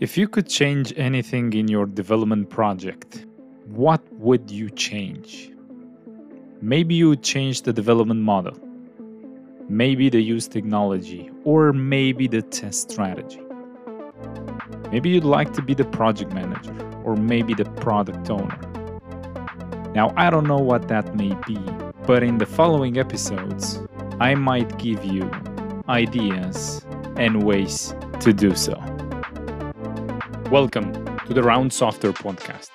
If you could change anything in your development project, what would you change? Maybe you would change the development model, maybe the use technology, or maybe the test strategy. Maybe you'd like to be the project manager, or maybe the product owner. Now, I don't know what that may be, but in the following episodes, I might give you ideas and ways to do so. Welcome to the Round Software Podcast.